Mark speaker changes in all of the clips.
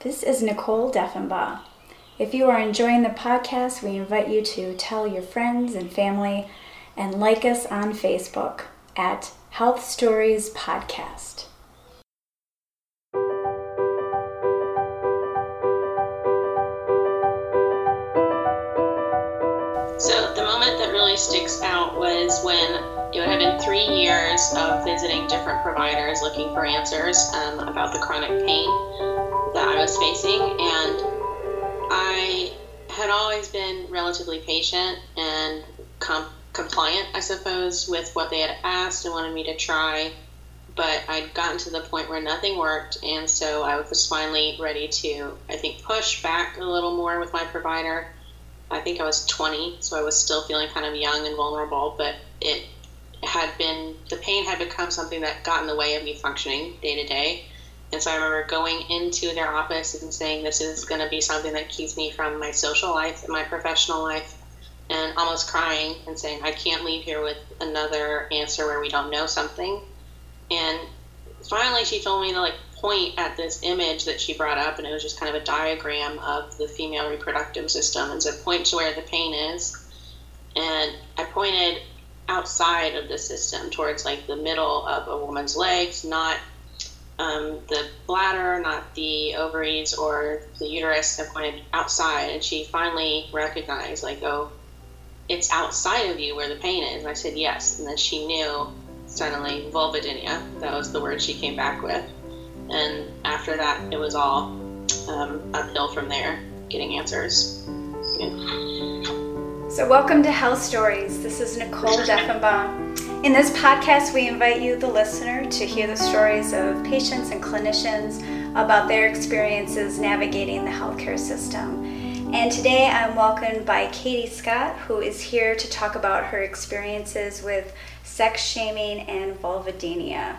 Speaker 1: This is Nicole Deffenbaugh. If you are enjoying the podcast, we invite you to tell your friends and family and like us on Facebook at Health Stories Podcast.
Speaker 2: So the moment that really sticks out was when it had been three years of visiting different providers looking for answers um, about the chronic pain that I was facing, and I had always been relatively patient and com- compliant, I suppose, with what they had asked and wanted me to try. But I'd gotten to the point where nothing worked, and so I was finally ready to, I think, push back a little more with my provider. I think I was 20, so I was still feeling kind of young and vulnerable, but it had been, the pain had become something that got in the way of me functioning day to day. And so I remember going into their office and saying, This is going to be something that keeps me from my social life and my professional life, and almost crying and saying, I can't leave here with another answer where we don't know something. And finally, she told me to like point at this image that she brought up, and it was just kind of a diagram of the female reproductive system, and said, Point to where the pain is. And I pointed outside of the system towards like the middle of a woman's legs, not um, the bladder, not the ovaries or the uterus. I pointed outside, and she finally recognized, like, oh, it's outside of you where the pain is. And I said, yes. And then she knew suddenly vulvodynia. That was the word she came back with. And after that, it was all um, uphill from there, getting answers. Yeah.
Speaker 1: So, welcome to Health Stories. This is Nicole Deffenbaugh. In this podcast, we invite you, the listener, to hear the stories of patients and clinicians about their experiences navigating the healthcare system. And today I'm welcomed by Katie Scott, who is here to talk about her experiences with sex shaming and vulvodynia.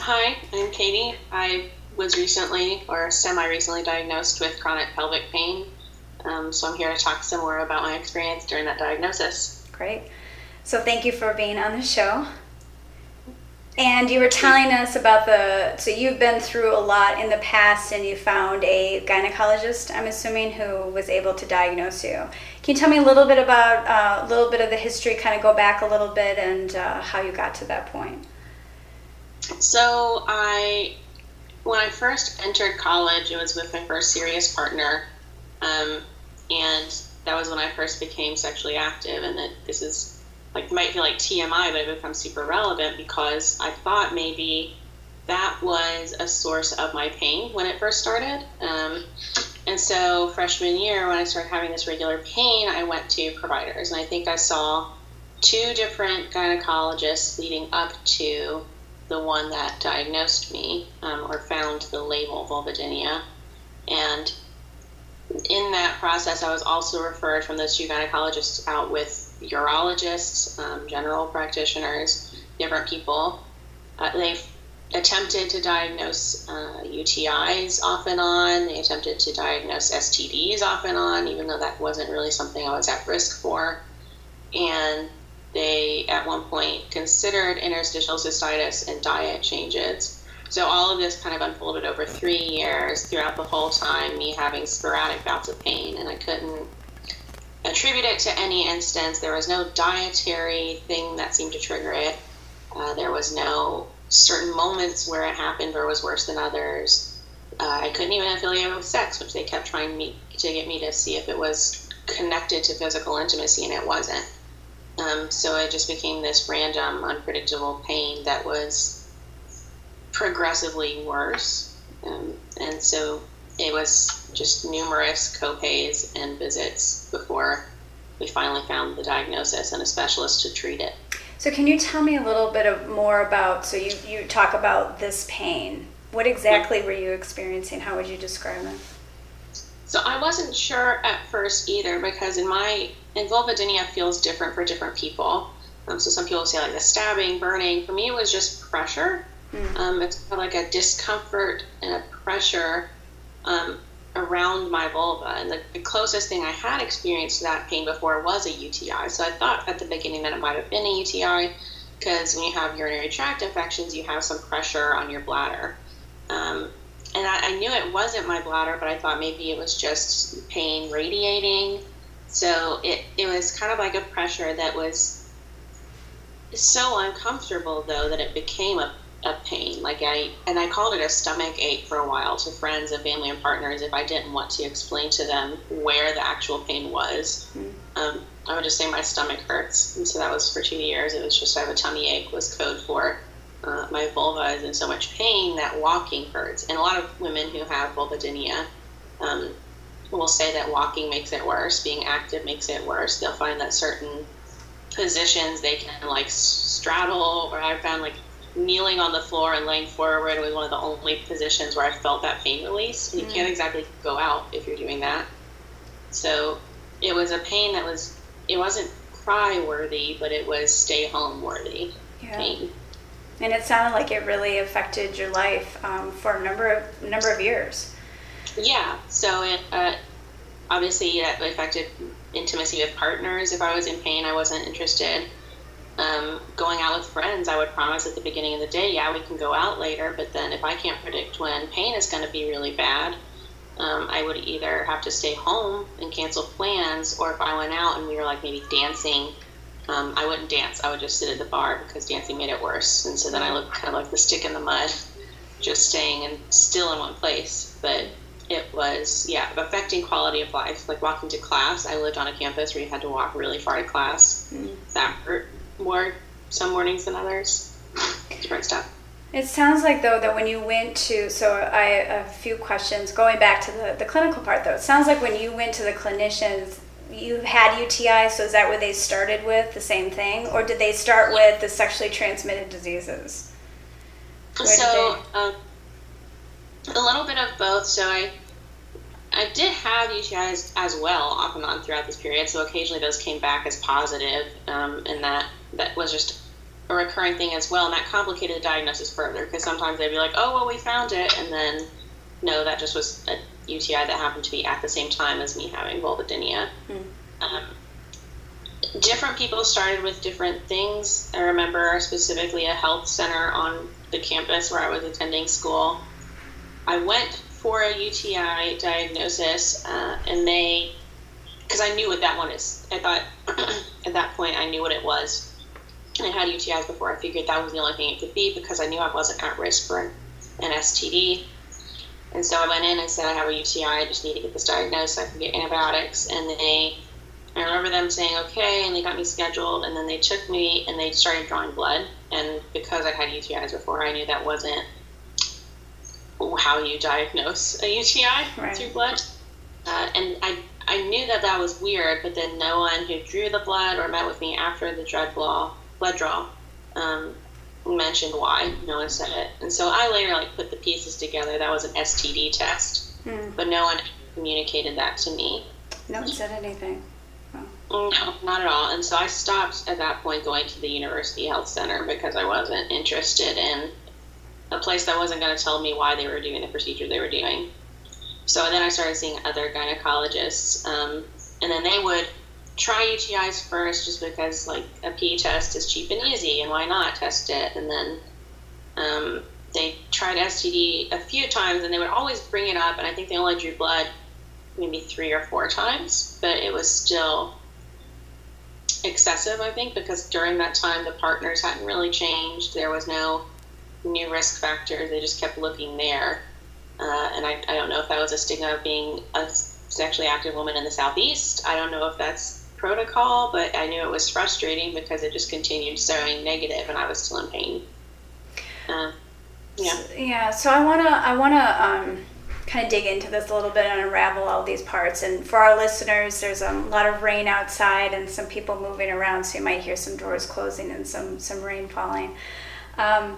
Speaker 2: Hi, I'm Katie. I was recently or semi recently diagnosed with chronic pelvic pain. Um, so I'm here to talk some more about my experience during that diagnosis.
Speaker 1: Great. So thank you for being on the show. And you were telling us about the, so you've been through a lot in the past and you found a gynecologist, I'm assuming, who was able to diagnose you. Can you tell me a little bit about, uh, a little bit of the history, kind of go back a little bit and uh, how you got to that point?
Speaker 2: So I, when I first entered college, it was with my first serious partner. Um, and that was when I first became sexually active. And that this is like might feel like TMI, but it becomes super relevant because I thought maybe that was a source of my pain when it first started. Um, and so freshman year, when I started having this regular pain, I went to providers, and I think I saw two different gynecologists leading up to the one that diagnosed me um, or found the label vulvodynia. And in that process, I was also referred from those two gynecologists out with urologists, um, general practitioners, different people. Uh, they've attempted to diagnose uh, UTIs off and on. They attempted to diagnose STDs off and on, even though that wasn't really something I was at risk for. And they, at one point, considered interstitial cystitis and diet changes. So all of this kind of unfolded over three years throughout the whole time, me having sporadic bouts of pain, and I couldn't attribute it to any instance. There was no dietary thing that seemed to trigger it. Uh, there was no certain moments where it happened or was worse than others. Uh, I couldn't even affiliate it with sex, which they kept trying me to get me to see if it was connected to physical intimacy, and it wasn't. Um, so it just became this random, unpredictable pain that was progressively worse. Um, and so it was just numerous copays and visits before we finally found the diagnosis and a specialist to treat it.
Speaker 1: So, can you tell me a little bit of more about? So, you, you talk about this pain. What exactly were you experiencing? How would you describe it?
Speaker 2: So, I wasn't sure at first either because in my in vulvodynia feels different for different people. Um, so, some people say like the stabbing, burning. For me, it was just pressure. Mm. Um, it's kind of like a discomfort and a pressure um, around my vulva. And the, the, closest thing I had experienced to that pain before was a UTI. So I thought at the beginning that it might have been a UTI because when you have urinary tract infections, you have some pressure on your bladder. Um, and I, I knew it wasn't my bladder, but I thought maybe it was just pain radiating. So it, it was kind of like a pressure that was so uncomfortable, though, that it became a, a pain. Like I, and I called it a stomach ache for a while to friends and family and partners if I didn't want to explain to them where the actual pain was. Mm-hmm. Um, I would just say my stomach hurts. And so that was for two years. It was just I have a tummy ache was code for uh, my vulva is in so much pain that walking hurts. And a lot of women who have vulvodynia um, will say that walking makes it worse, being active makes it worse. They'll find that certain positions they can like straddle, or I found like kneeling on the floor and laying forward was one of the only positions where I felt that pain release. And you mm. can't exactly go out if you're doing that. So it was a pain that was, it wasn't cry worthy, but it was stay home worthy yeah. pain.
Speaker 1: And it sounded like it really affected your life um, for a number of number of years.
Speaker 2: Yeah. So it uh, obviously it affected intimacy with partners. If I was in pain, I wasn't interested. Um, going out with friends, I would promise at the beginning of the day, yeah, we can go out later. But then if I can't predict when pain is going to be really bad, um, I would either have to stay home and cancel plans, or if I went out and we were like maybe dancing um, I wouldn't dance. I would just sit at the bar because dancing made it worse. And so then I looked kind of like the stick in the mud, just staying and still in one place. But it was, yeah, affecting quality of life. Like walking to class, I lived on a campus where you had to walk really far to class. Mm. That hurt more some mornings than others. Different stuff.
Speaker 1: It sounds like though that when you went to so I a few questions going back to the, the clinical part though. It sounds like when you went to the clinicians you had UTI, so is that where they started with the same thing, or did they start with the sexually transmitted diseases?
Speaker 2: Where so, um, a little bit of both. So I, I did have UTIs as well, off and on throughout this period. So occasionally those came back as positive, um, and that that was just a recurring thing as well, and that complicated the diagnosis further because sometimes they'd be like, "Oh, well, we found it," and then no, that just was a UTI that happened to be at the same time as me having vulvodynia. Mm. Um, different people started with different things. I remember specifically a health center on the campus where I was attending school. I went for a UTI diagnosis, uh, and they, because I knew what that one is. I thought at that point I knew what it was. I had UTIs before. I figured that was the only thing it could be because I knew I wasn't at risk for an STD. And so I went in and said, I have a UTI, I just need to get this diagnosed so I can get antibiotics. And they, I remember them saying, okay, and they got me scheduled. And then they took me and they started drawing blood. And because I had UTIs before, I knew that wasn't how you diagnose a UTI right. through blood. Uh, and I, I knew that that was weird, but then no one who drew the blood or met with me after the blood draw, blood draw um, mentioned why. No one said it, and so I later like put the pieces together. That was an STD test, hmm. but no one communicated that to me.
Speaker 1: No one said anything.
Speaker 2: No, not at all. And so I stopped at that point going to the University Health Center because I wasn't interested in a place that wasn't going to tell me why they were doing the procedure they were doing. So then I started seeing other gynecologists, um, and then they would try UTIs first just because like a P test is cheap and easy and why not test it and then um, they tried STD a few times and they would always bring it up and I think they only drew blood maybe three or four times but it was still excessive I think because during that time the partners hadn't really changed there was no new risk factors they just kept looking there uh, and I, I don't know if that was a stigma of being a sexually active woman in the southeast I don't know if that's protocol, but I knew it was frustrating because it just continued showing negative, and I was still in pain. Uh,
Speaker 1: yeah. Yeah. So I wanna I wanna um, kind of dig into this a little bit and unravel all these parts. And for our listeners, there's a lot of rain outside and some people moving around, so you might hear some doors closing and some some rain falling. Um,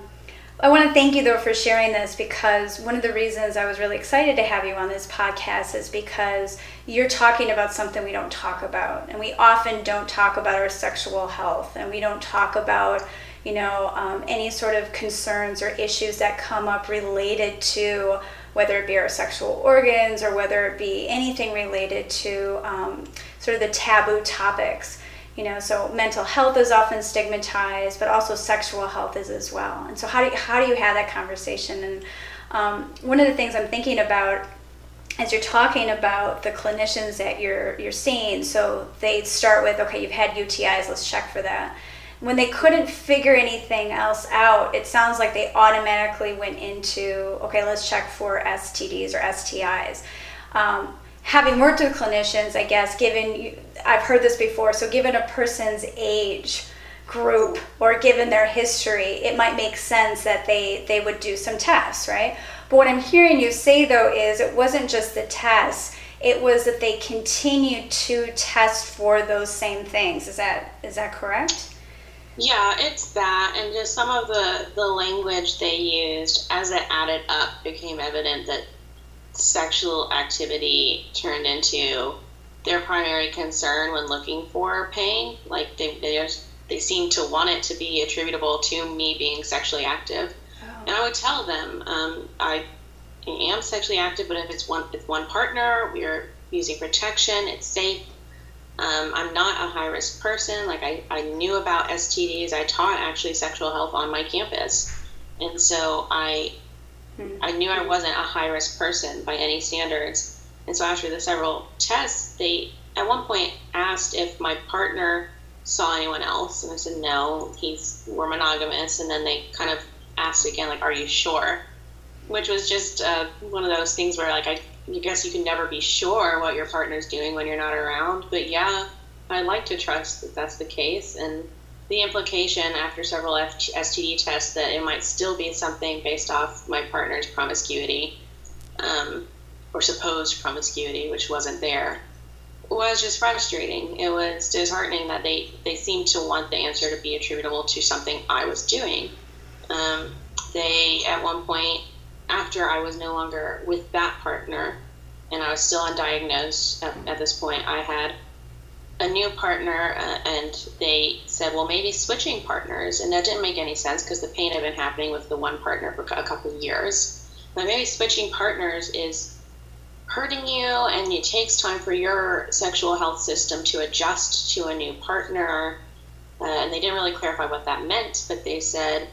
Speaker 1: I want to thank you though for sharing this because one of the reasons I was really excited to have you on this podcast is because you're talking about something we don't talk about. And we often don't talk about our sexual health and we don't talk about, you know, um, any sort of concerns or issues that come up related to whether it be our sexual organs or whether it be anything related to um, sort of the taboo topics you know so mental health is often stigmatized but also sexual health is as well and so how do you, how do you have that conversation and Um, one of the things I'm thinking about as you're talking about the clinicians that you're you're seeing, so they start with, okay, you've had UTIs, let's check for that. When they couldn't figure anything else out, it sounds like they automatically went into, okay, let's check for STDs or STIs. Um, having worked with clinicians, I guess, given I've heard this before, so given a person's age group or given their history, it might make sense that they they would do some tests, right? But what I'm hearing you say though is it wasn't just the tests, it was that they continued to test for those same things. Is that is that correct?
Speaker 2: Yeah, it's that, and just some of the the language they used as it added up became evident that sexual activity turned into their primary concern when looking for pain. Like they they, they seem to want it to be attributable to me being sexually active. And I would tell them, um, I am sexually active, but if it's one with one partner, we're using protection, it's safe. Um, I'm not a high risk person. Like I, I knew about STDs. I taught actually sexual health on my campus, and so I hmm. I knew I wasn't a high risk person by any standards. And so after the several tests, they at one point asked if my partner saw anyone else, and I said no. He's we're monogamous, and then they kind of asked again, like, "Are you sure?" Which was just uh, one of those things where, like, I, I guess you can never be sure what your partner's doing when you're not around. But yeah, I like to trust that that's the case, and the implication after several STD tests that it might still be something based off my partner's promiscuity, um, or supposed promiscuity, which wasn't there, was just frustrating. It was disheartening that they, they seemed to want the answer to be attributable to something I was doing. Um, they, at one point, after I was no longer with that partner, and I was still undiagnosed at, at this point, I had a new partner, uh, and they said, well, maybe switching partners. And that didn't make any sense because the pain had been happening with the one partner for a couple of years. But maybe switching partners is hurting you, and it takes time for your sexual health system to adjust to a new partner. Uh, and they didn't really clarify what that meant, but they said,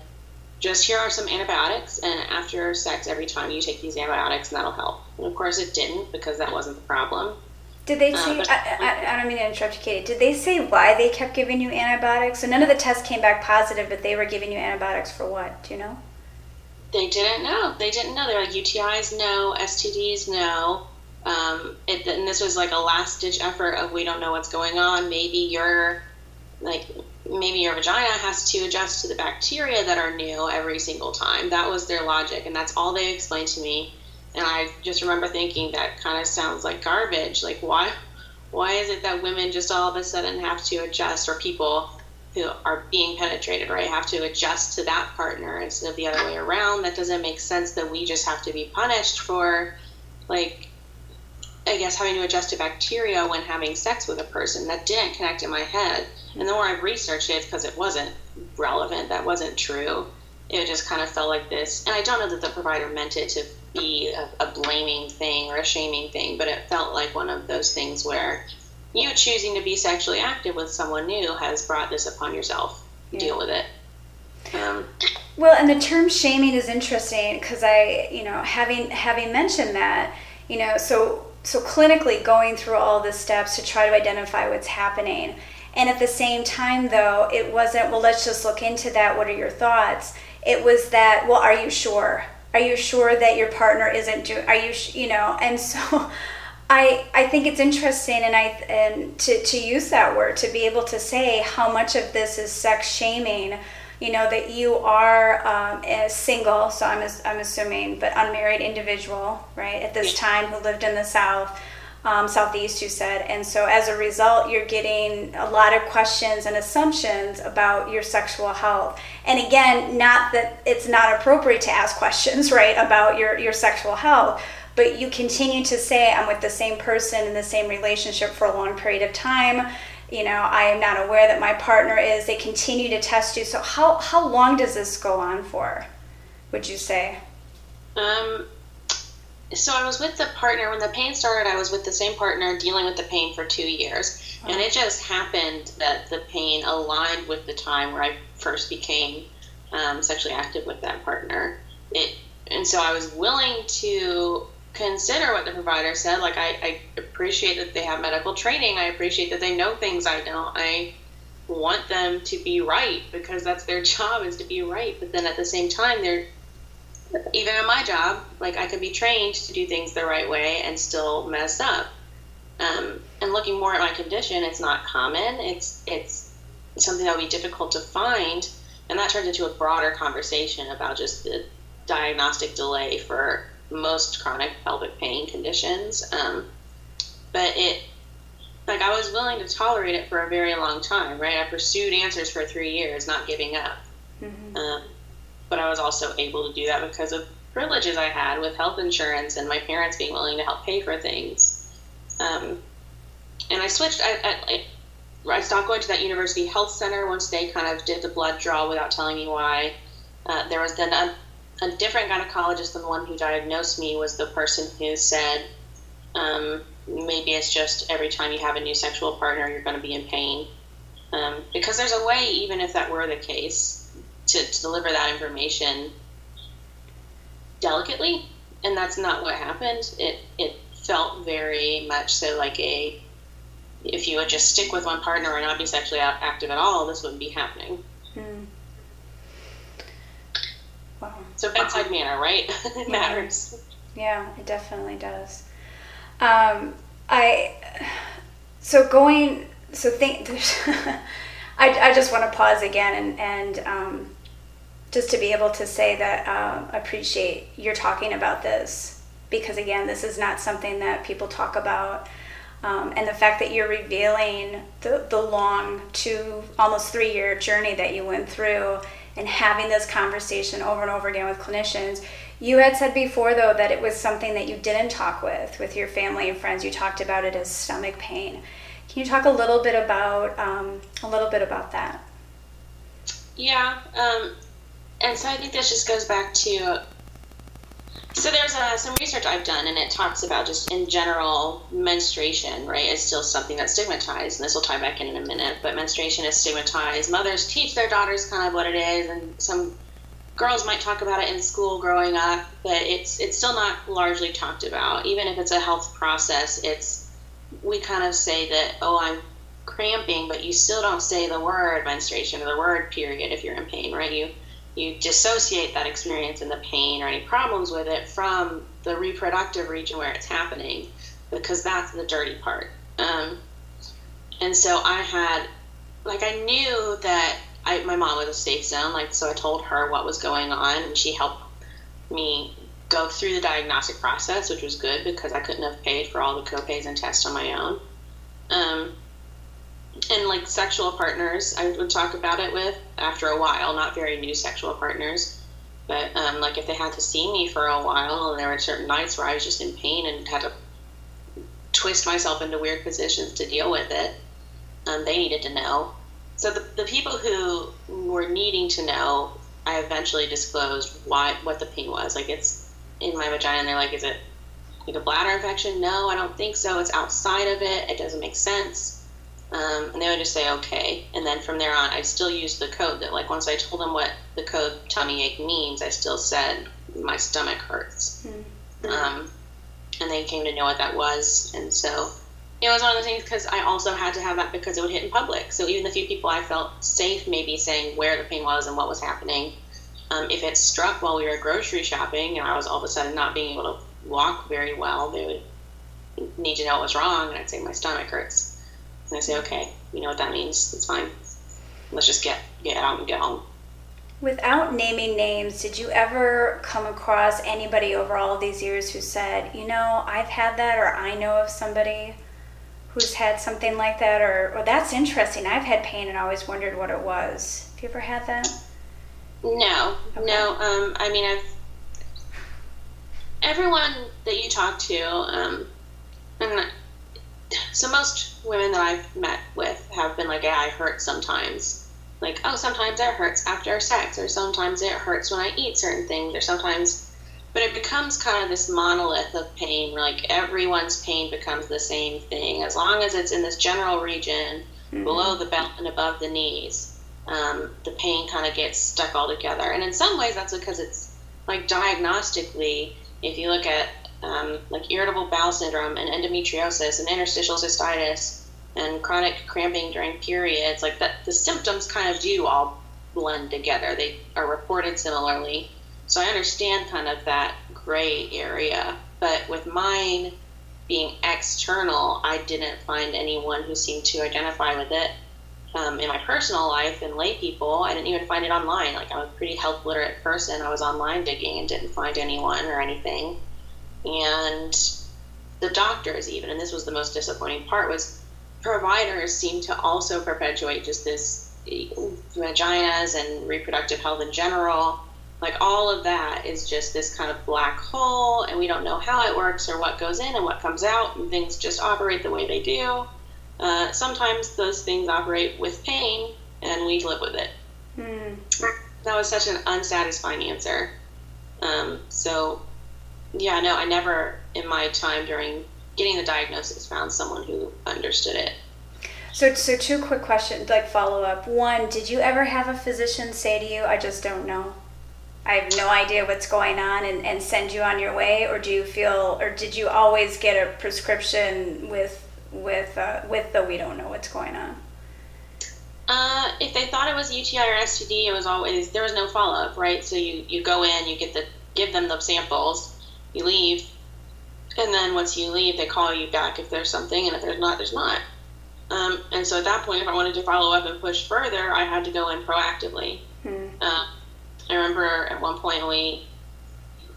Speaker 2: just here are some antibiotics, and after sex, every time you take these antibiotics, and that'll help. And of course, it didn't because that wasn't the problem.
Speaker 1: Did they uh, say? Uh, I, I, I, don't mean to interrupt you, Katie. Did they say why they kept giving you antibiotics? So none of the tests came back positive, but they were giving you antibiotics for what? Do you know?
Speaker 2: They didn't know. They didn't know. They're like UTIs, no. STDs, no. Um, it, and this was like a last ditch effort of we don't know what's going on. Maybe you're like maybe your vagina has to adjust to the bacteria that are new every single time. That was their logic, and that's all they explained to me. And I just remember thinking that kind of sounds like garbage. Like, why, why is it that women just all of a sudden have to adjust, or people who are being penetrated, right, have to adjust to that partner instead of the other way around? That doesn't make sense. That we just have to be punished for, like, I guess having to adjust to bacteria when having sex with a person. That didn't connect in my head. And the more I've researched it, because it wasn't relevant, that wasn't true, it just kind of felt like this. And I don't know that the provider meant it to be a, a blaming thing or a shaming thing, but it felt like one of those things where you choosing to be sexually active with someone new has brought this upon yourself. Yeah. Deal with it. Um,
Speaker 1: well, and the term shaming is interesting because I, you know, having having mentioned that, you know, so so clinically going through all the steps to try to identify what's happening and at the same time, though, it wasn't, well, let's just look into that. What are your thoughts? It was that, well, are you sure? Are you sure that your partner isn't doing, are you, you know? And so I, I think it's interesting and I, and to, to use that word, to be able to say how much of this is sex shaming, you know, that you are um, a single, so I'm, I'm assuming, but unmarried individual, right, at this time who lived in the South um, Southeast, you said. And so as a result, you're getting a lot of questions and assumptions about your sexual health. And again, not that it's not appropriate to ask questions, right, about your, your sexual health, but you continue to say, I'm with the same person in the same relationship for a long period of time. You know, I am not aware that my partner is. They continue to test you. So, how, how long does this go on for, would you say?
Speaker 2: Um, so I was with the partner when the pain started. I was with the same partner dealing with the pain for two years, and it just happened that the pain aligned with the time where I first became um, sexually active with that partner. It and so I was willing to consider what the provider said. Like I, I appreciate that they have medical training. I appreciate that they know things I don't. I want them to be right because that's their job is to be right. But then at the same time, they're even in my job, like I could be trained to do things the right way and still mess up. Um, and looking more at my condition, it's not common. It's it's something that would be difficult to find, and that turns into a broader conversation about just the diagnostic delay for most chronic pelvic pain conditions. Um, but it, like, I was willing to tolerate it for a very long time, right? I pursued answers for three years, not giving up. Mm-hmm. Um, but I was also able to do that because of privileges I had with health insurance and my parents being willing to help pay for things. Um, and I switched. I, I, I, stopped going to that university health center once they kind of did the blood draw without telling me why. Uh, there was then a a different gynecologist than the one who diagnosed me was the person who said, um, maybe it's just every time you have a new sexual partner, you're going to be in pain. Um, because there's a way, even if that were the case, to, to deliver that information delicately, and that's not what happened. It it felt very much so like a if you would just stick with one partner and not be sexually active at all, this wouldn't be happening. Hmm. Wow. So bedside manner, right? it yeah. matters.
Speaker 1: Yeah, it definitely does. Um, I so going so think I, I just want to pause again and and um, just to be able to say that uh, appreciate you're talking about this because again this is not something that people talk about um, and the fact that you're revealing the, the long two almost three year journey that you went through and having this conversation over and over again with clinicians. You had said before, though, that it was something that you didn't talk with with your family and friends. You talked about it as stomach pain. Can you talk a little bit about um, a little bit about that?
Speaker 2: Yeah, um, and so I think this just goes back to so there's uh, some research I've done, and it talks about just in general menstruation, right, is still something that's stigmatized, and this will tie back in in a minute. But menstruation is stigmatized. Mothers teach their daughters kind of what it is, and some girls might talk about it in school growing up, but it's it's still not largely talked about. Even if it's a health process, it's we kind of say that oh I'm cramping, but you still don't say the word menstruation or the word period if you're in pain, right? You you dissociate that experience and the pain or any problems with it from the reproductive region where it's happening because that's the dirty part. Um, and so I had, like, I knew that I, my mom was a safe zone, like, so I told her what was going on, and she helped me go through the diagnostic process, which was good because I couldn't have paid for all the copays and tests on my own. Um, and like sexual partners, I would talk about it with after a while, not very new sexual partners, but um, like if they had to see me for a while, and there were certain nights where I was just in pain and had to twist myself into weird positions to deal with it, um, they needed to know. So the, the people who were needing to know, I eventually disclosed why what the pain was. Like it's in my vagina, and they're like, "Is it like a bladder infection?" No, I don't think so. It's outside of it. It doesn't make sense um, and they would just say okay. And then from there on, I still used the code that like once I told them what the code tummy ache means, I still said my stomach hurts. Mm-hmm. Um, and they came to know what that was, and so it was one of the things because I also had to have that because it would hit in public. So even the few people I felt safe maybe saying where the pain was and what was happening, um, if it struck while we were grocery shopping and I was all of a sudden not being able to walk very well, they would need to know what was wrong, and I'd say my stomach hurts. And I say, okay, you know what that means. It's fine. Let's just get get out and get home.
Speaker 1: Without naming names, did you ever come across anybody over all these years who said, you know, I've had that, or I know of somebody who's had something like that, or, or that's interesting. I've had pain and always wondered what it was. Have you ever had that?
Speaker 2: No, okay. no. Um, I mean, I've everyone that you talk to, um, and so most women that I've met with have been like, yeah, I hurt sometimes. Like, oh, sometimes it hurts after sex, or sometimes it hurts when I eat certain things, or sometimes, but it becomes kind of this monolith of pain where like everyone's pain becomes the same thing. As long as it's in this general region mm-hmm. below the belt and above the knees, um, the pain kind of gets stuck all together. And in some ways, that's because it's like diagnostically, if you look at um, like irritable bowel syndrome and endometriosis and interstitial cystitis and chronic cramping during periods, like that, the symptoms kind of do all blend together. They are reported similarly. So I understand kind of that gray area. But with mine being external, I didn't find anyone who seemed to identify with it. Um, in my personal life and lay people, I didn't even find it online. Like I'm a pretty health literate person. I was online digging and didn't find anyone or anything. And the doctors even, and this was the most disappointing part, was providers seem to also perpetuate just this vaginas and reproductive health in general. Like all of that is just this kind of black hole and we don't know how it works or what goes in and what comes out and things just operate the way they do. Uh, sometimes those things operate with pain and we live with it. Hmm. that was such an unsatisfying answer. Um, so yeah no i never in my time during getting the diagnosis found someone who understood it
Speaker 1: so, so two quick questions, like follow up. One, did you ever have a physician say to you, "I just don't know"? I have no idea what's going on and, and send you on your way, or do you feel, or did you always get a prescription with with uh, with the we don't know what's going on?
Speaker 2: Uh, if they thought it was UTI or STD, it was always there was no follow up, right? So you you go in, you get the give them the samples, you leave, and then once you leave, they call you back if there's something, and if there's not, there's not. Um, and so at that point, if I wanted to follow up and push further, I had to go in proactively. Hmm. Uh, I remember at one point we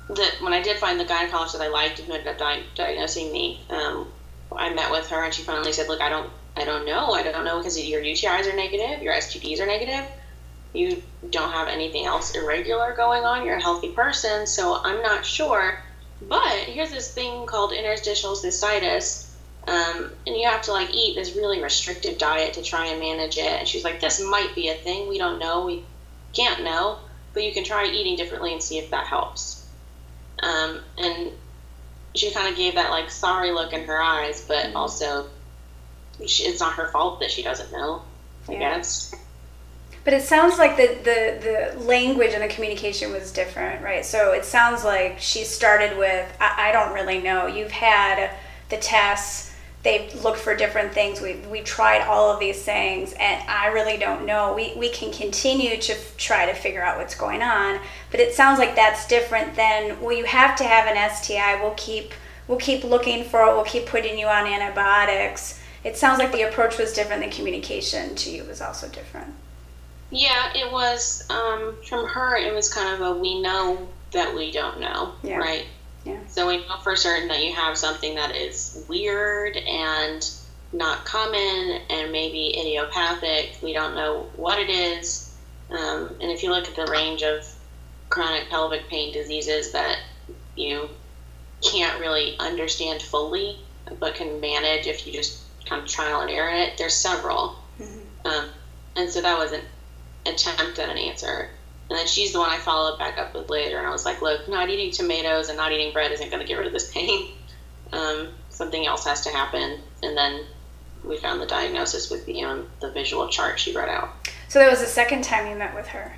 Speaker 2: that when I did find the gynecologist that I liked who ended up di- diagnosing me, um, I met with her and she finally said, "Look, I don't, I don't know. I don't know because your UTIs are negative, your STDs are negative. You don't have anything else irregular going on. You're a healthy person, so I'm not sure. But here's this thing called interstitial cystitis." Um, and you have to like eat this really restrictive diet to try and manage it. And she's like, "This might be a thing. We don't know. We can't know." but you can try eating differently and see if that helps. Um, and she kind of gave that like sorry look in her eyes, but mm-hmm. also she, it's not her fault that she doesn't know. I yeah. guess.
Speaker 1: But it sounds like the, the, the language and the communication was different, right? So it sounds like she started with, I, I don't really know. You've had the tests they've looked for different things. We we tried all of these things, and I really don't know. We we can continue to try to figure out what's going on, but it sounds like that's different than well, you have to have an STI. We'll keep we'll keep looking for it. We'll keep putting you on antibiotics. It sounds like the approach was different. The communication to you was also different.
Speaker 2: Yeah, it was um, from her. It was kind of a we know that we don't know, yeah. right?
Speaker 1: Yeah.
Speaker 2: So we know for certain that you have something that is weird and not common and maybe idiopathic. We don't know what it is. Um, and if you look at the range of chronic pelvic pain diseases that you can't really understand fully, but can manage if you just kind of trial and error it, there's several. Mm-hmm. Um, and so that was an attempt at an answer. And then she's the one I followed back up with later. And I was like, look, not eating tomatoes and not eating bread isn't going to get rid of this pain. Um, something else has to happen. And then we found the diagnosis with the, um, the visual chart she wrote out.
Speaker 1: So that was the second time you met with her?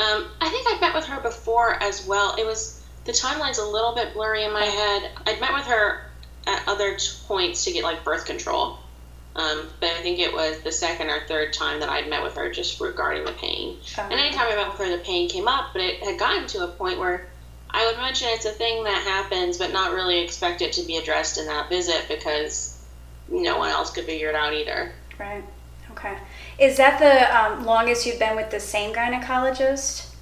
Speaker 2: Um, I think I've met with her before as well. It was the timeline's a little bit blurry in my head. I'd met with her at other points to get like birth control. Um, but I think it was the second or third time that I'd met with her just regarding the pain. And anytime I met with her, the pain came up, but it had gotten to a point where I would mention it's a thing that happens, but not really expect it to be addressed in that visit because no one else could figure it out either.
Speaker 1: Right. Okay. Is that the um, longest you've been with the same gynecologist?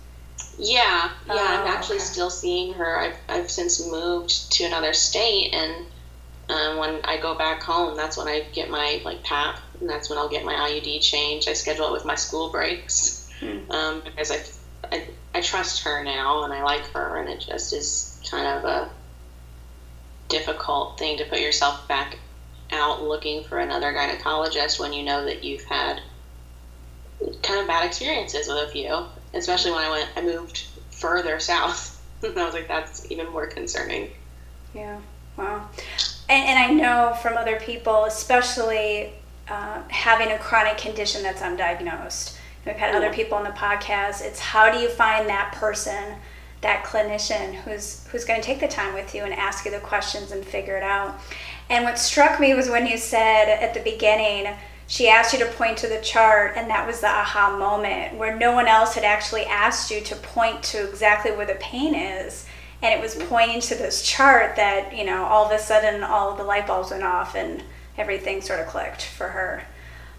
Speaker 2: Yeah, yeah. Oh, I'm actually okay. still seeing her. I've, I've since moved to another state, and um, when I go back home, that's when I get my like PAP, and that's when I'll get my IUD changed. I schedule it with my school breaks hmm. um, because I, I, I trust her now and I like her, and it just is kind of a difficult thing to put yourself back out looking for another gynecologist when you know that you've had kind of bad experiences with a few, especially when I went, I moved further south. and I was like, that's even more concerning.
Speaker 1: Yeah. Wow and, and I know from other people, especially uh, having a chronic condition that's undiagnosed. We've had other people on the podcast. It's how do you find that person that clinician who's who's going to take the time with you and ask you the questions and figure it out. And what struck me was when you said at the beginning, she asked you to point to the chart, and that was the aha moment where no one else had actually asked you to point to exactly where the pain is. And it was pointing to this chart that, you know, all of a sudden all the light bulbs went off and everything sort of clicked for her.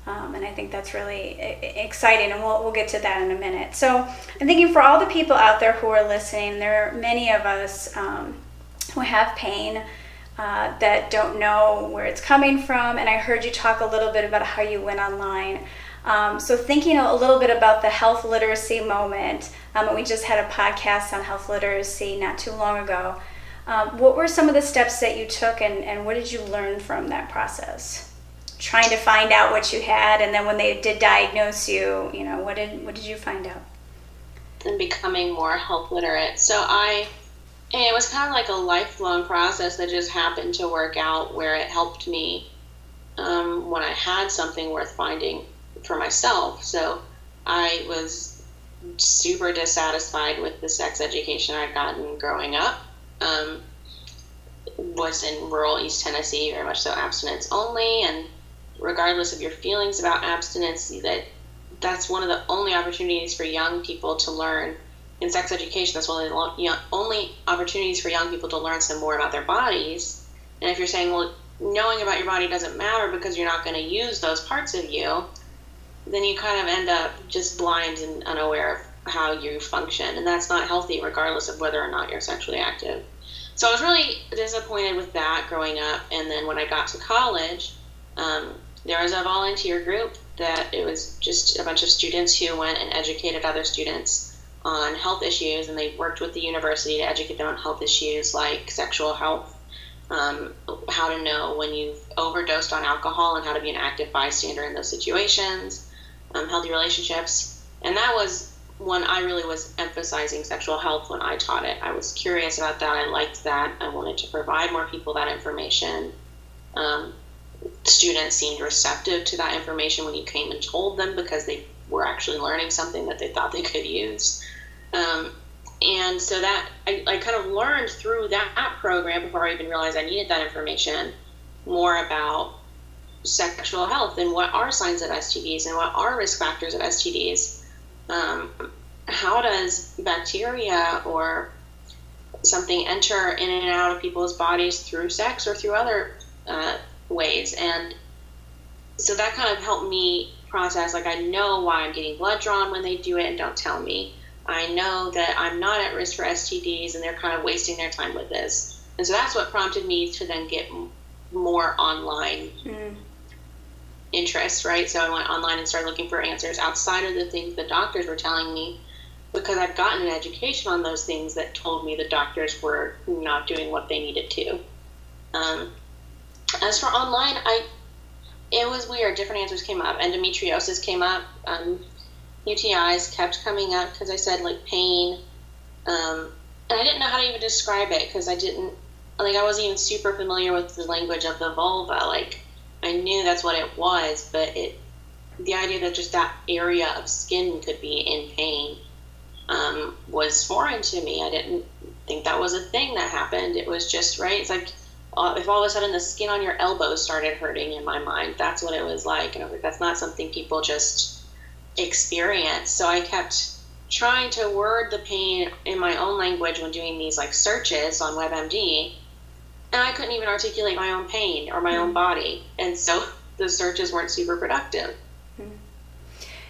Speaker 1: Um, and I think that's really exciting, and we'll, we'll get to that in a minute. So I'm thinking for all the people out there who are listening, there are many of us um, who have pain uh, that don't know where it's coming from. And I heard you talk a little bit about how you went online. Um, so, thinking a little bit about the health literacy moment, um, we just had a podcast on health literacy not too long ago. Um, what were some of the steps that you took, and, and what did you learn from that process? trying to find out what you had and then when they did diagnose you you know what did what did you find out
Speaker 2: and becoming more health literate so i it was kind of like a lifelong process that just happened to work out where it helped me um, when i had something worth finding for myself so i was super dissatisfied with the sex education i'd gotten growing up um, was in rural east tennessee very much so abstinence only and regardless of your feelings about abstinence, that that's one of the only opportunities for young people to learn in sex education. That's one of the only opportunities for young people to learn some more about their bodies. And if you're saying, well, knowing about your body doesn't matter because you're not going to use those parts of you, then you kind of end up just blind and unaware of how you function. And that's not healthy, regardless of whether or not you're sexually active. So I was really disappointed with that growing up. And then when I got to college, um, there was a volunteer group that it was just a bunch of students who went and educated other students on health issues, and they worked with the university to educate them on health issues like sexual health, um, how to know when you've overdosed on alcohol, and how to be an active bystander in those situations, um, healthy relationships. And that was when I really was emphasizing sexual health when I taught it. I was curious about that. I liked that. I wanted to provide more people that information. Um, students seemed receptive to that information when you came and told them because they were actually learning something that they thought they could use. Um, and so that I, I, kind of learned through that program before I even realized I needed that information more about sexual health and what are signs of STDs and what are risk factors of STDs. Um, how does bacteria or something enter in and out of people's bodies through sex or through other uh, ways. And so that kind of helped me process like I know why I'm getting blood drawn when they do it and don't tell me. I know that I'm not at risk for STDs and they're kind of wasting their time with this. And so that's what prompted me to then get more online mm. Interest, right? So I went online and started looking for answers outside of the things the doctors were telling me because I've gotten an education on those things that told me the doctors were not doing what they needed to. Um, as for online, I it was weird. Different answers came up. Endometriosis came up. Um, UTIs kept coming up because I said like pain, um, and I didn't know how to even describe it because I didn't like I wasn't even super familiar with the language of the vulva. Like I knew that's what it was, but it the idea that just that area of skin could be in pain um, was foreign to me. I didn't think that was a thing that happened. It was just right. It's like uh, if all of a sudden the skin on your elbow started hurting in my mind, that's what it was like. And I was like, that's not something people just experience. So I kept trying to word the pain in my own language when doing these like searches on WebMD. And I couldn't even articulate my own pain or my own hmm. body. And so the searches weren't super productive. Hmm.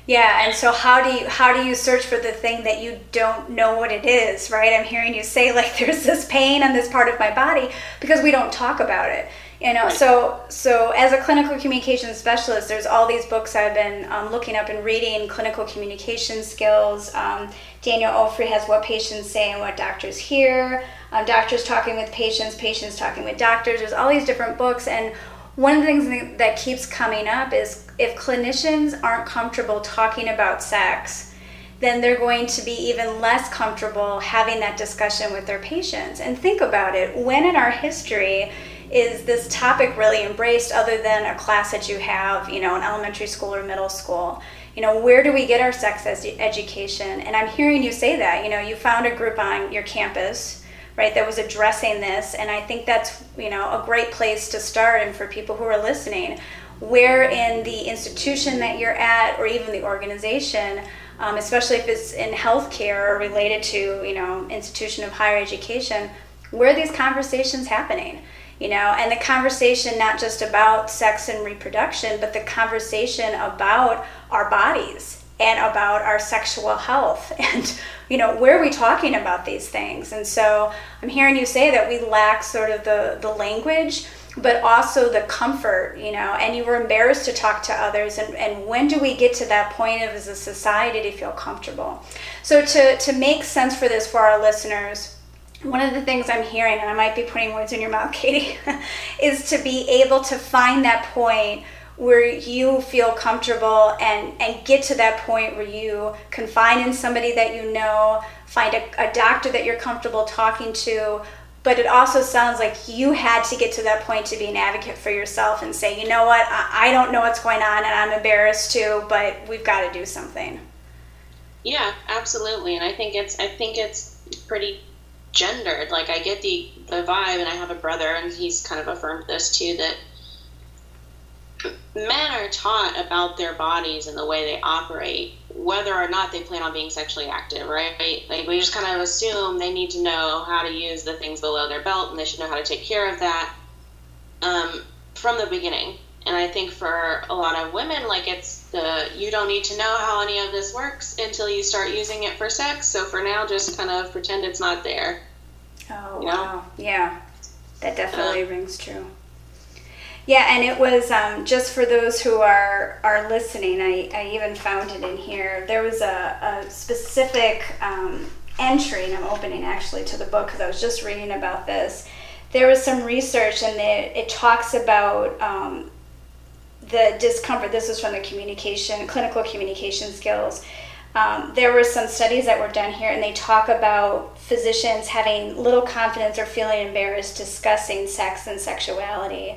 Speaker 1: Yeah, and so how do you how do you search for the thing that you don't know what it is, right? I'm hearing you say like there's this pain on this part of my body because we don't talk about it. You know, so so as a clinical communication specialist, there's all these books I've been um, looking up and reading, clinical communication skills. Um, Danielle Ofri has what patients say and what doctors hear. Um, doctors talking with patients, patients talking with doctors. There's all these different books, and one of the things that keeps coming up is if clinicians aren't comfortable talking about sex, then they're going to be even less comfortable having that discussion with their patients. And think about it when in our history is this topic really embraced other than a class that you have, you know, in elementary school or middle school? you know, where do we get our sex education? And I'm hearing you say that. You know, you found a group on your campus, right, that was addressing this. And I think that's, you know, a great place to start. And for people who are listening, where in the institution that you're at or even the organization, um, especially if it's in healthcare or related to, you know, institution of higher education, where are these conversations happening? You know and the conversation not just about sex and reproduction but the conversation about our bodies and about our sexual health and you know where are we talking about these things? And so i'm hearing you say that we lack sort of the the language but also the comfort you know and you were embarrassed to talk to others and, and when do we get to that point of as a society to feel comfortable? So to to make sense for this for our listeners one of the things I'm hearing, and I might be putting words in your mouth, Katie, is to be able to find that point where you feel comfortable and, and get to that point where you confide in somebody that you know, find a, a doctor that you're comfortable talking to. But it also sounds like you had to get to that point to be an advocate for yourself and say, you know what, I, I don't know what's going on and I'm embarrassed too, but we've got to do something.
Speaker 2: Yeah, absolutely. And I think it's I think it's pretty gendered. Like I get the the vibe, and I have a brother, and he's kind of affirmed this too that men are taught about their bodies and the way they operate, whether or not they plan on being sexually active, right? Like we just kind of assume they need to know how to use the things below their belt, and they should know how to take care of that um, from the beginning. And I think for a lot of women, like it's the you don't need to know how any of this works until you start using it for sex. So for now, just kind of pretend it's not there.
Speaker 1: Oh you know? wow, yeah, that definitely uh, rings true. Yeah, and it was um, just for those who are are listening. I, I even found it in here. There was a, a specific um, entry, and I'm opening actually to the book because I was just reading about this. There was some research, and it, it talks about um, the discomfort, this is from the communication, clinical communication skills. Um, there were some studies that were done here, and they talk about physicians having little confidence or feeling embarrassed discussing sex and sexuality.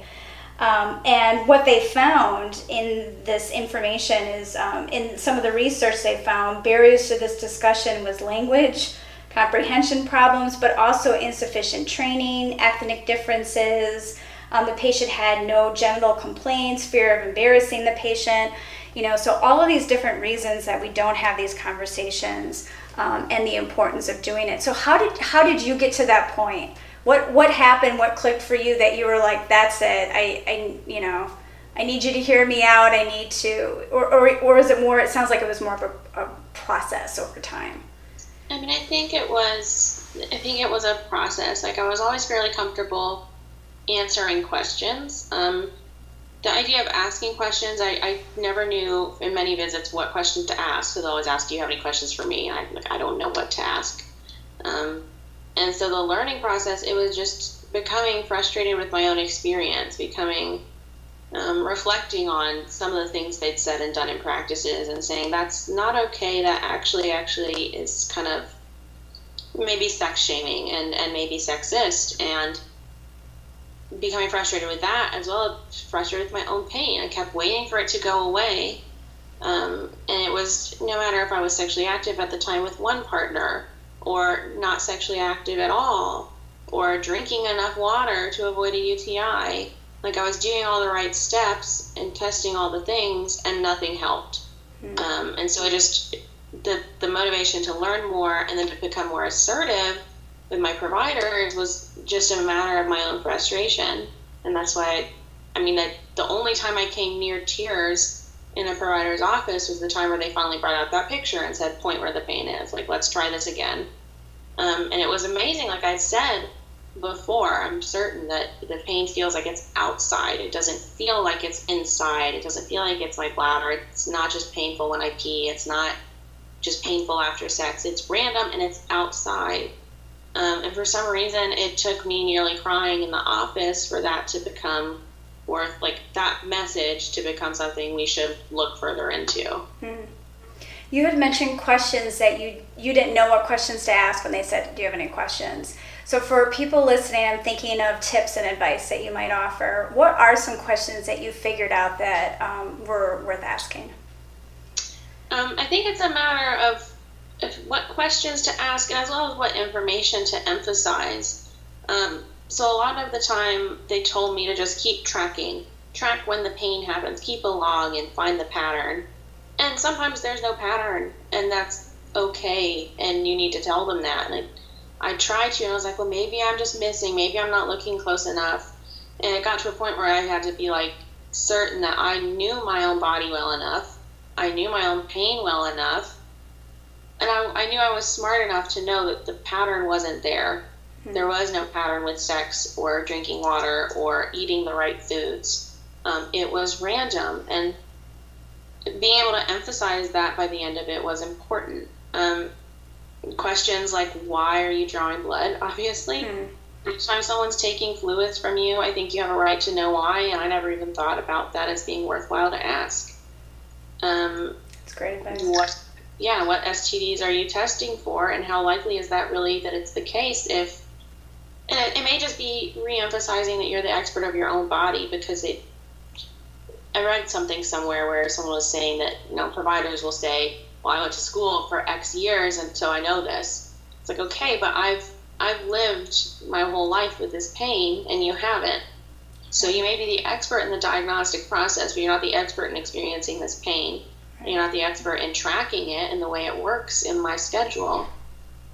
Speaker 1: Um, and what they found in this information is um, in some of the research they found barriers to this discussion was language, comprehension problems, but also insufficient training, ethnic differences, um, the patient had no genital complaints, fear of embarrassing the patient. You know, so all of these different reasons that we don't have these conversations um, and the importance of doing it. So how did how did you get to that point? What what happened? What clicked for you that you were like, that's it. I, I you know, I need you to hear me out. I need to, or or, or is it more? It sounds like it was more of a, a process over time.
Speaker 2: I mean, I think it was. I think it was a process. Like I was always fairly comfortable answering questions. Um, the idea of asking questions, I, I never knew in many visits what questions to ask. So they'll always ask, "Do you have any questions for me?" And I like, I don't know what to ask. Um, and so the learning process, it was just becoming frustrated with my own experience, becoming um, reflecting on some of the things they'd said and done in practices, and saying that's not okay. That actually, actually is kind of maybe sex shaming and and maybe sexist and becoming frustrated with that as well as frustrated with my own pain. I kept waiting for it to go away. Um, and it was no matter if I was sexually active at the time with one partner or not sexually active at all or drinking enough water to avoid a UTI. Like I was doing all the right steps and testing all the things and nothing helped. Mm-hmm. Um, and so I just, the, the motivation to learn more and then to become more assertive with my providers was just a matter of my own frustration. And that's why, I, I mean, that the only time I came near tears in a provider's office was the time where they finally brought out that picture and said, point where the pain is. Like, let's try this again. Um, and it was amazing. Like I said before, I'm certain that the pain feels like it's outside. It doesn't feel like it's inside. It doesn't feel like it's like louder. It's not just painful when I pee. It's not just painful after sex. It's random and it's outside. Um, and for some reason, it took me nearly crying in the office for that to become worth, like that message to become something we should look further into. Hmm.
Speaker 1: You had mentioned questions that you you didn't know what questions to ask when they said, "Do you have any questions?" So for people listening, I'm thinking of tips and advice that you might offer. What are some questions that you figured out that um, were worth asking?
Speaker 2: Um, I think it's a matter of, of what questions to ask as well as what information to emphasize. Um, so a lot of the time they told me to just keep tracking, track when the pain happens, keep a log and find the pattern. And sometimes there's no pattern, and that's okay, and you need to tell them that. And I, I tried to, and I was like, well, maybe I'm just missing, maybe I'm not looking close enough. And it got to a point where I had to be like certain that I knew my own body well enough, I knew my own pain well enough, and I, I knew I was smart enough to know that the pattern wasn't there there was no pattern with sex or drinking water or eating the right foods. Um, it was random, and being able to emphasize that by the end of it was important. Um, questions like, why are you drawing blood? Obviously. Mm. Anytime someone's taking fluids from you, I think you have a right to know why, and I never even thought about that as being worthwhile to ask.
Speaker 1: Um, That's great advice.
Speaker 2: What, yeah, what STDs are you testing for, and how likely is that really that it's the case if and it, may just be re-emphasizing that you're the expert of your own body because it I read something somewhere where someone was saying that you know providers will say, "Well, I went to school for X years, and so I know this." It's like, okay, but I've I've lived my whole life with this pain, and you haven't. So you may be the expert in the diagnostic process, but you're not the expert in experiencing this pain. You're not the expert in tracking it and the way it works in my schedule.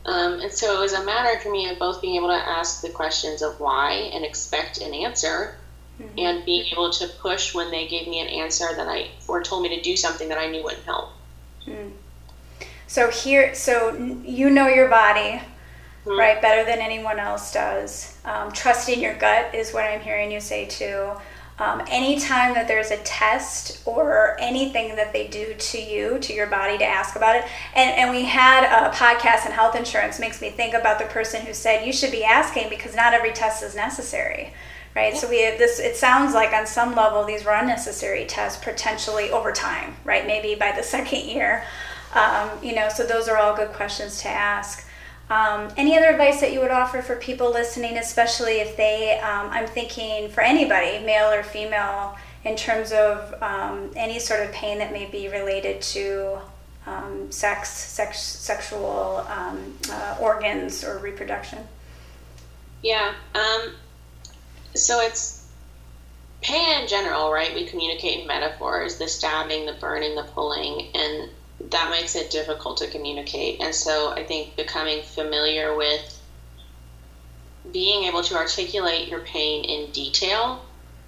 Speaker 2: Um, and so it was a matter for me of both being able to ask the questions of why and expect an answer, mm-hmm. and being able to push when they gave me an answer that I or told me to do something that I knew wouldn't help. Mm.
Speaker 1: So here, so you know your body, mm-hmm. right, better than anyone else does. Um, trusting your gut is what I'm hearing you say too. Um, anytime that there's a test or anything that they do to you, to your body, to ask about it. And, and we had a podcast on health insurance, makes me think about the person who said, You should be asking because not every test is necessary. Right, so we have this. It sounds like on some level these were unnecessary tests potentially over time. Right, maybe by the second year, um, you know. So those are all good questions to ask. Um, any other advice that you would offer for people listening, especially if they, um, I'm thinking for anybody, male or female, in terms of um, any sort of pain that may be related to um, sex, sex, sexual um, uh, organs or reproduction?
Speaker 2: Yeah. Um, so it's pain in general, right? We communicate in metaphors the stabbing, the burning, the pulling, and that makes it difficult to communicate. And so I think becoming familiar with being able to articulate your pain in detail,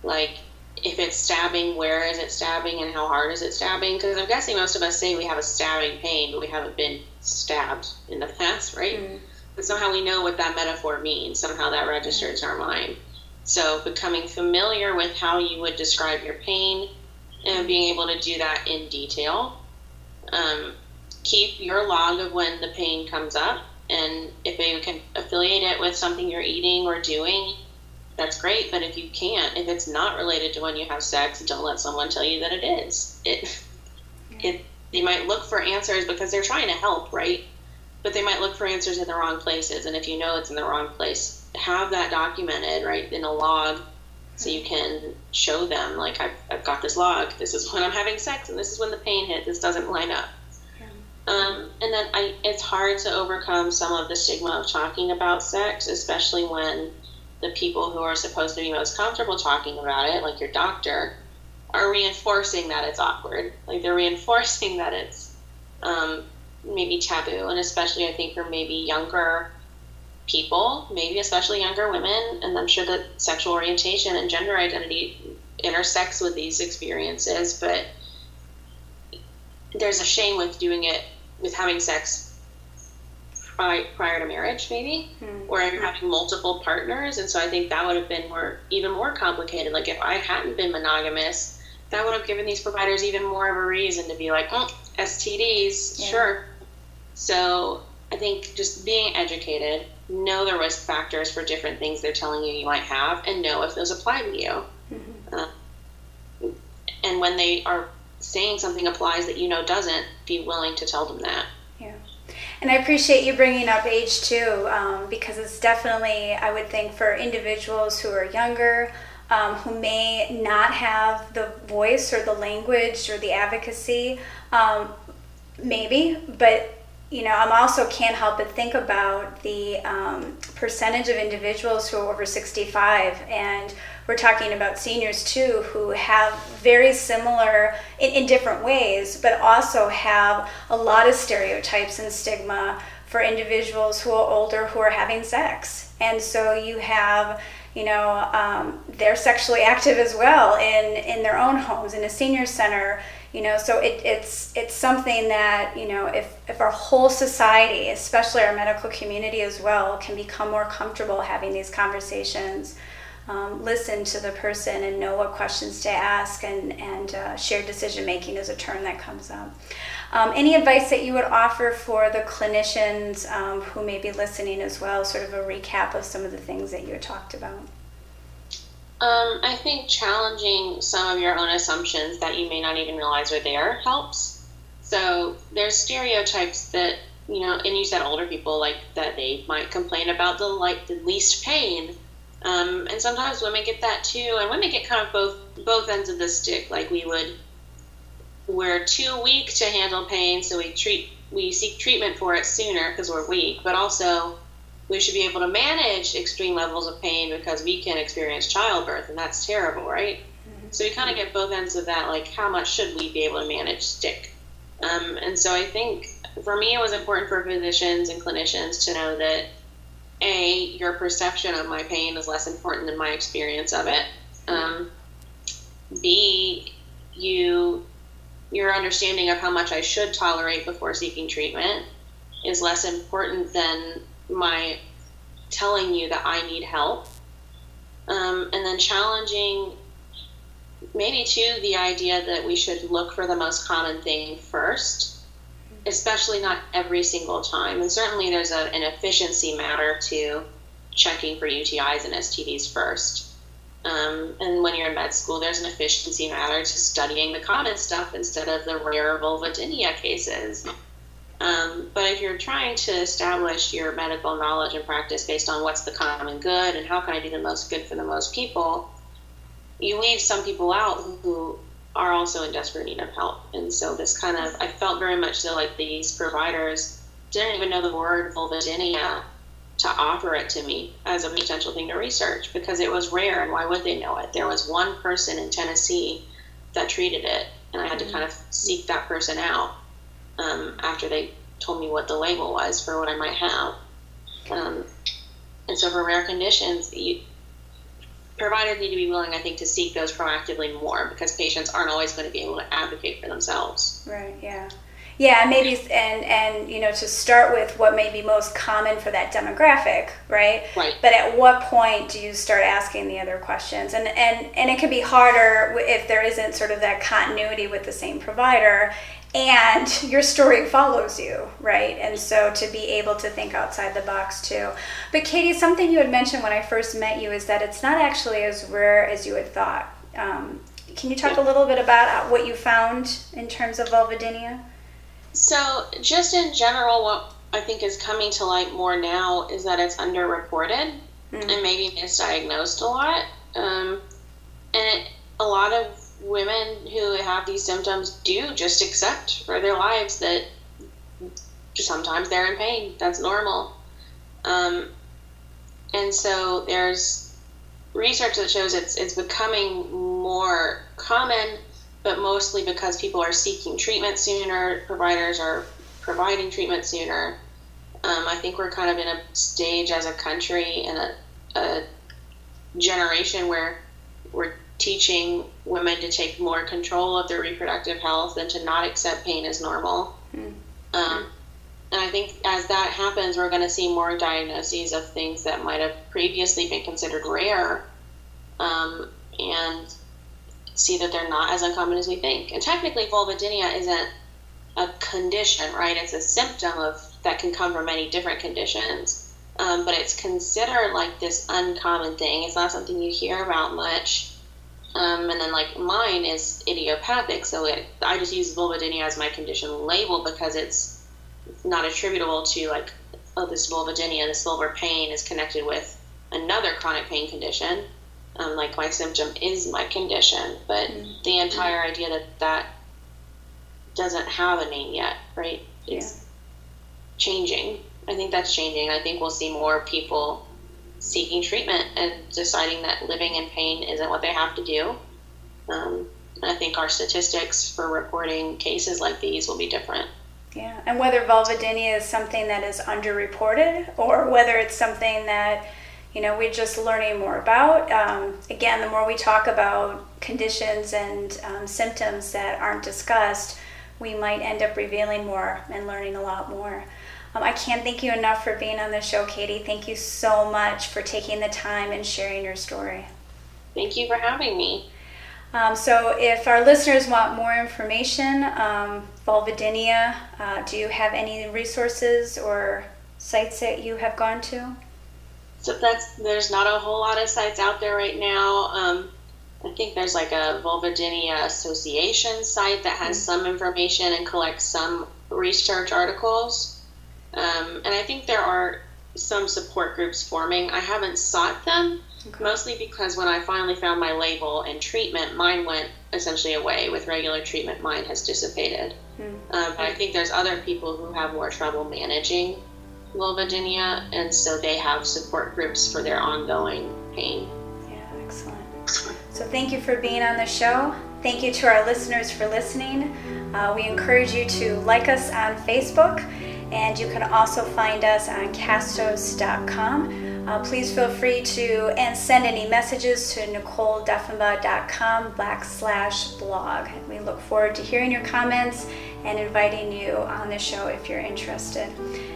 Speaker 2: like if it's stabbing, where is it stabbing and how hard is it stabbing? Because I'm guessing most of us say we have a stabbing pain, but we haven't been stabbed in the past, right? Mm. But somehow we know what that metaphor means. Somehow that registers in our mind. So becoming familiar with how you would describe your pain and being able to do that in detail um, keep your log of when the pain comes up. And if you can affiliate it with something you're eating or doing, that's great. But if you can't, if it's not related to when you have sex, don't let someone tell you that it is. It, it, they might look for answers because they're trying to help, right? But they might look for answers in the wrong places. And if you know it's in the wrong place, have that documented, right, in a log so you can show them like I've, I've got this log this is when i'm having sex and this is when the pain hit this doesn't line up yeah. um, and then I, it's hard to overcome some of the stigma of talking about sex especially when the people who are supposed to be most comfortable talking about it like your doctor are reinforcing that it's awkward like they're reinforcing that it's um, maybe taboo and especially i think for maybe younger people, maybe especially younger women, and I'm sure that sexual orientation and gender identity intersects with these experiences, but there's a shame with doing it with having sex prior to marriage, maybe, mm-hmm. or having multiple partners. And so I think that would have been more, even more complicated. Like if I hadn't been monogamous, that would have given these providers even more of a reason to be like, oh, STDs, yeah. sure. So I think just being educated know the risk factors for different things they're telling you you might have and know if those apply to you. Mm-hmm. Uh, and when they are saying something applies that you know doesn't, be willing to tell them that.
Speaker 1: Yeah. And I appreciate you bringing up age too, um, because it's definitely, I would think, for individuals who are younger, um, who may not have the voice or the language or the advocacy. Um, maybe, but you know, I'm also can't help but think about the um, percentage of individuals who are over 65, and we're talking about seniors too, who have very similar, in, in different ways, but also have a lot of stereotypes and stigma for individuals who are older who are having sex. And so you have you know, um, they're sexually active as well in, in their own homes, in a senior center, you know, so it, it's, it's something that, you know, if, if our whole society, especially our medical community as well, can become more comfortable having these conversations, um, listen to the person and know what questions to ask, and, and uh, shared decision making is a term that comes up. Um, any advice that you would offer for the clinicians um, who may be listening as well, sort of a recap of some of the things that you talked about?
Speaker 2: Um, I think challenging some of your own assumptions that you may not even realize are there helps. So there's stereotypes that you know, and you said older people like that they might complain about the like the least pain, um, and sometimes women get that too, and women get kind of both both ends of the stick. Like we would we're too weak to handle pain, so we treat we seek treatment for it sooner because we're weak. But also, we should be able to manage extreme levels of pain because we can experience childbirth, and that's terrible, right? Mm-hmm. So we kind of get both ends of that. Like, how much should we be able to manage stick? Um, and so I think for me, it was important for physicians and clinicians to know that a your perception of my pain is less important than my experience of it. Um, B you your understanding of how much I should tolerate before seeking treatment is less important than my telling you that I need help. Um, and then challenging maybe too the idea that we should look for the most common thing first, especially not every single time. And certainly there's a, an efficiency matter to checking for UTIs and STDs first. Um, and when you're in med school, there's an efficiency matter to studying the common stuff instead of the rare vulvodynia cases. Um, but if you're trying to establish your medical knowledge and practice based on what's the common good and how can I do the most good for the most people, you leave some people out who are also in desperate need of help. And so this kind of, I felt very much so like these providers didn't even know the word vulvodynia to offer it to me as a potential thing to research because it was rare and why would they know it? There was one person in Tennessee that treated it, and I had to mm-hmm. kind of seek that person out um, after they told me what the label was for what I might have. Um, and so for rare conditions, you, providers need to be willing, I think, to seek those proactively more because patients aren't always going to be able to advocate for themselves.
Speaker 1: Right. Yeah. Yeah, maybe and and you know to start with what may be most common for that demographic, right?
Speaker 2: Right.
Speaker 1: But at what point do you start asking the other questions? And and and it can be harder if there isn't sort of that continuity with the same provider and your story follows you, right? And so to be able to think outside the box too. But Katie, something you had mentioned when I first met you is that it's not actually as rare as you had thought. Um, can you talk a little bit about what you found in terms of vulvodynia?
Speaker 2: So, just in general, what I think is coming to light more now is that it's underreported mm-hmm. and maybe misdiagnosed a lot. Um, and it, a lot of women who have these symptoms do just accept for their lives that sometimes they're in pain. That's normal. Um, and so there's research that shows it's it's becoming more common but mostly because people are seeking treatment sooner, providers are providing treatment sooner. Um, I think we're kind of in a stage as a country and a, a generation where we're teaching women to take more control of their reproductive health and to not accept pain as normal. Mm-hmm. Um, and I think as that happens, we're going to see more diagnoses of things that might have previously been considered rare. Um, and see that they're not as uncommon as we think. And technically, vulvodynia isn't a condition, right? It's a symptom of that can come from many different conditions. Um, but it's considered like this uncommon thing. It's not something you hear about much. Um, and then like mine is idiopathic, so it, I just use vulvodynia as my condition label because it's not attributable to like oh this vulvodynia, this vulvar pain is connected with another chronic pain condition um, like my symptom is my condition but mm-hmm. the entire idea that that doesn't have a name yet, right? It's changing. I think that's changing. I think we'll see more people seeking treatment and deciding that living in pain isn't what they have to do. Um, I think our statistics for reporting cases like these will be different.
Speaker 1: Yeah, and whether vulvodynia is something that is underreported or whether it's something that you know we're just learning more about. Um, again, the more we talk about conditions and um, symptoms that aren't discussed, we might end up revealing more and learning a lot more. Um, I can't thank you enough for being on the show, Katie. Thank you so much for taking the time and sharing your story.
Speaker 2: Thank you for having me.
Speaker 1: Um, so, if our listeners want more information, um, vulvodynia, uh, do you have any resources or sites that you have gone to?
Speaker 2: So that's there's not a whole lot of sites out there right now. Um, I think there's like a Vulvodynia Association site that has mm-hmm. some information and collects some research articles. Um, and I think there are some support groups forming. I haven't sought them, okay. mostly because when I finally found my label and treatment, mine went essentially away. With regular treatment, mine has dissipated. Mm-hmm. Um, but I think there's other people who have more trouble managing vulvodynia, and so they have support groups for their ongoing pain.
Speaker 1: Yeah, excellent. So thank you for being on the show. Thank you to our listeners for listening. Uh, we encourage you to like us on Facebook, and you can also find us on castos.com. Uh, please feel free to and send any messages to nicoledeffenbaugh.com backslash blog. We look forward to hearing your comments and inviting you on the show if you're interested.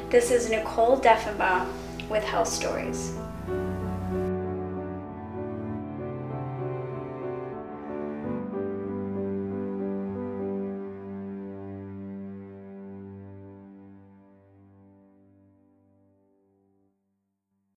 Speaker 1: This is Nicole Deffenbaugh with Health Stories.